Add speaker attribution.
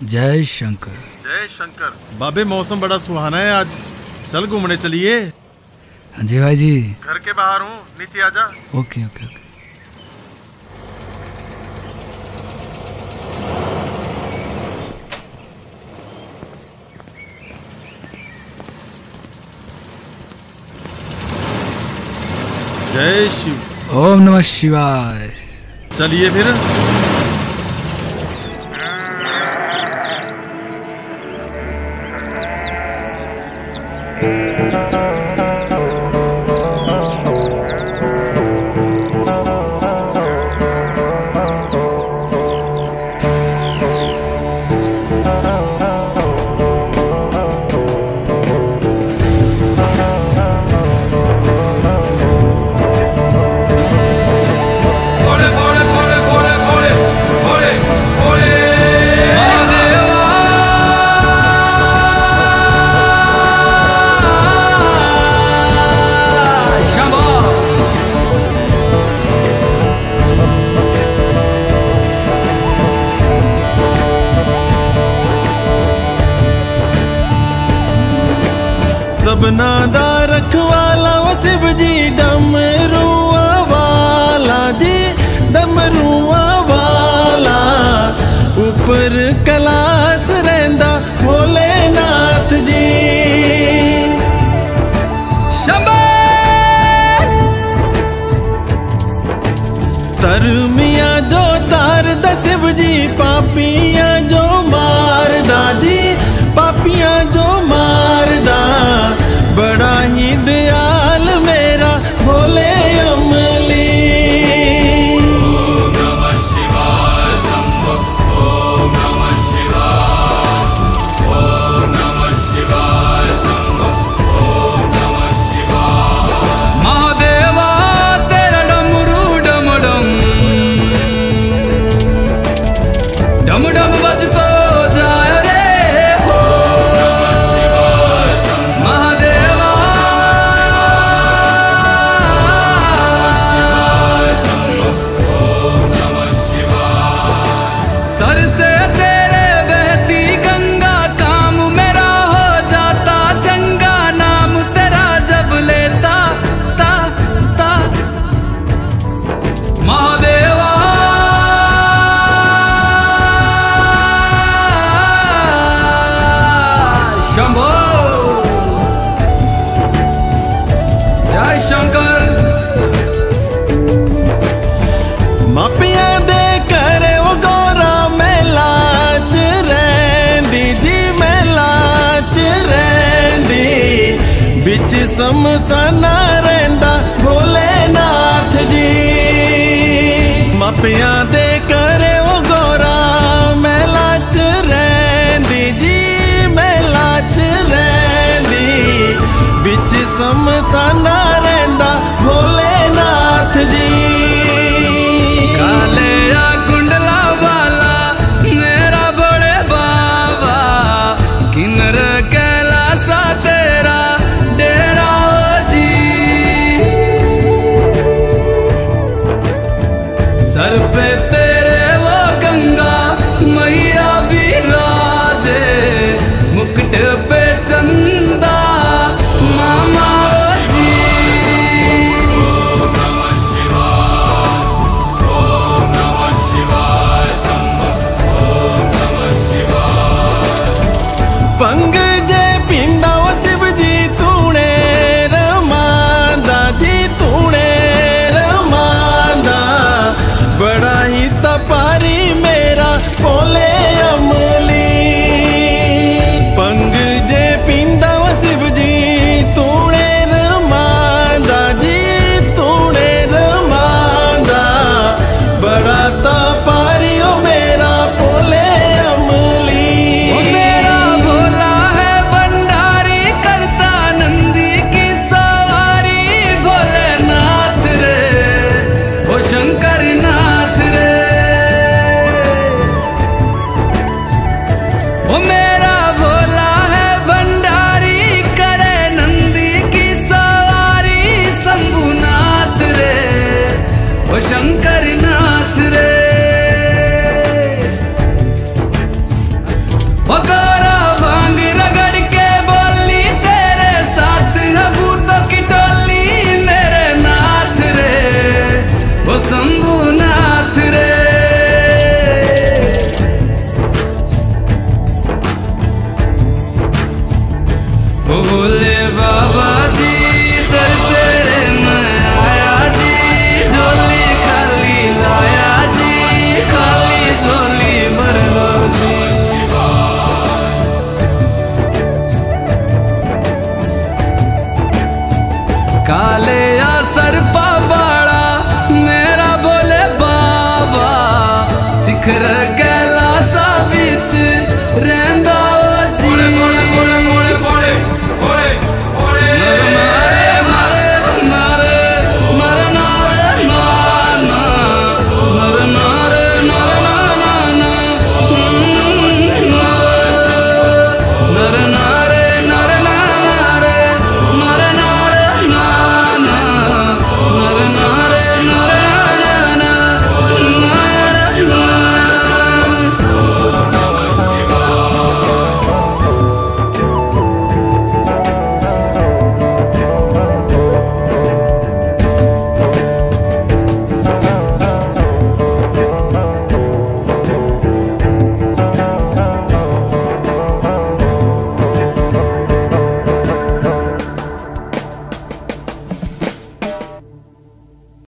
Speaker 1: जय शंकर।
Speaker 2: जय शंकर। बाबे मौसम बड़ा सुहाना है आज। चल घूमने चलिए।
Speaker 1: हाँ जी भाई जी।
Speaker 2: घर के बाहर हूँ नीचे आजा
Speaker 1: ओके ओके ओके।
Speaker 2: जय शिव।
Speaker 1: ओम नमः शिवाय।
Speaker 2: चलिए फिर। सबना दा रखवाला व शिव जी डमरुआ वाला जी डमरुआ वाला। ऊपर कलास रहंदा भोलेनाथ जी। तरमिया जो तार दा शिव जी पापियाँ
Speaker 3: शंभो जय शंकर मापिया दे कर वो गोरा मेला जी,
Speaker 2: मेला च बिच रेंदा भोलेनाथ जी।
Speaker 3: मापिया दे काले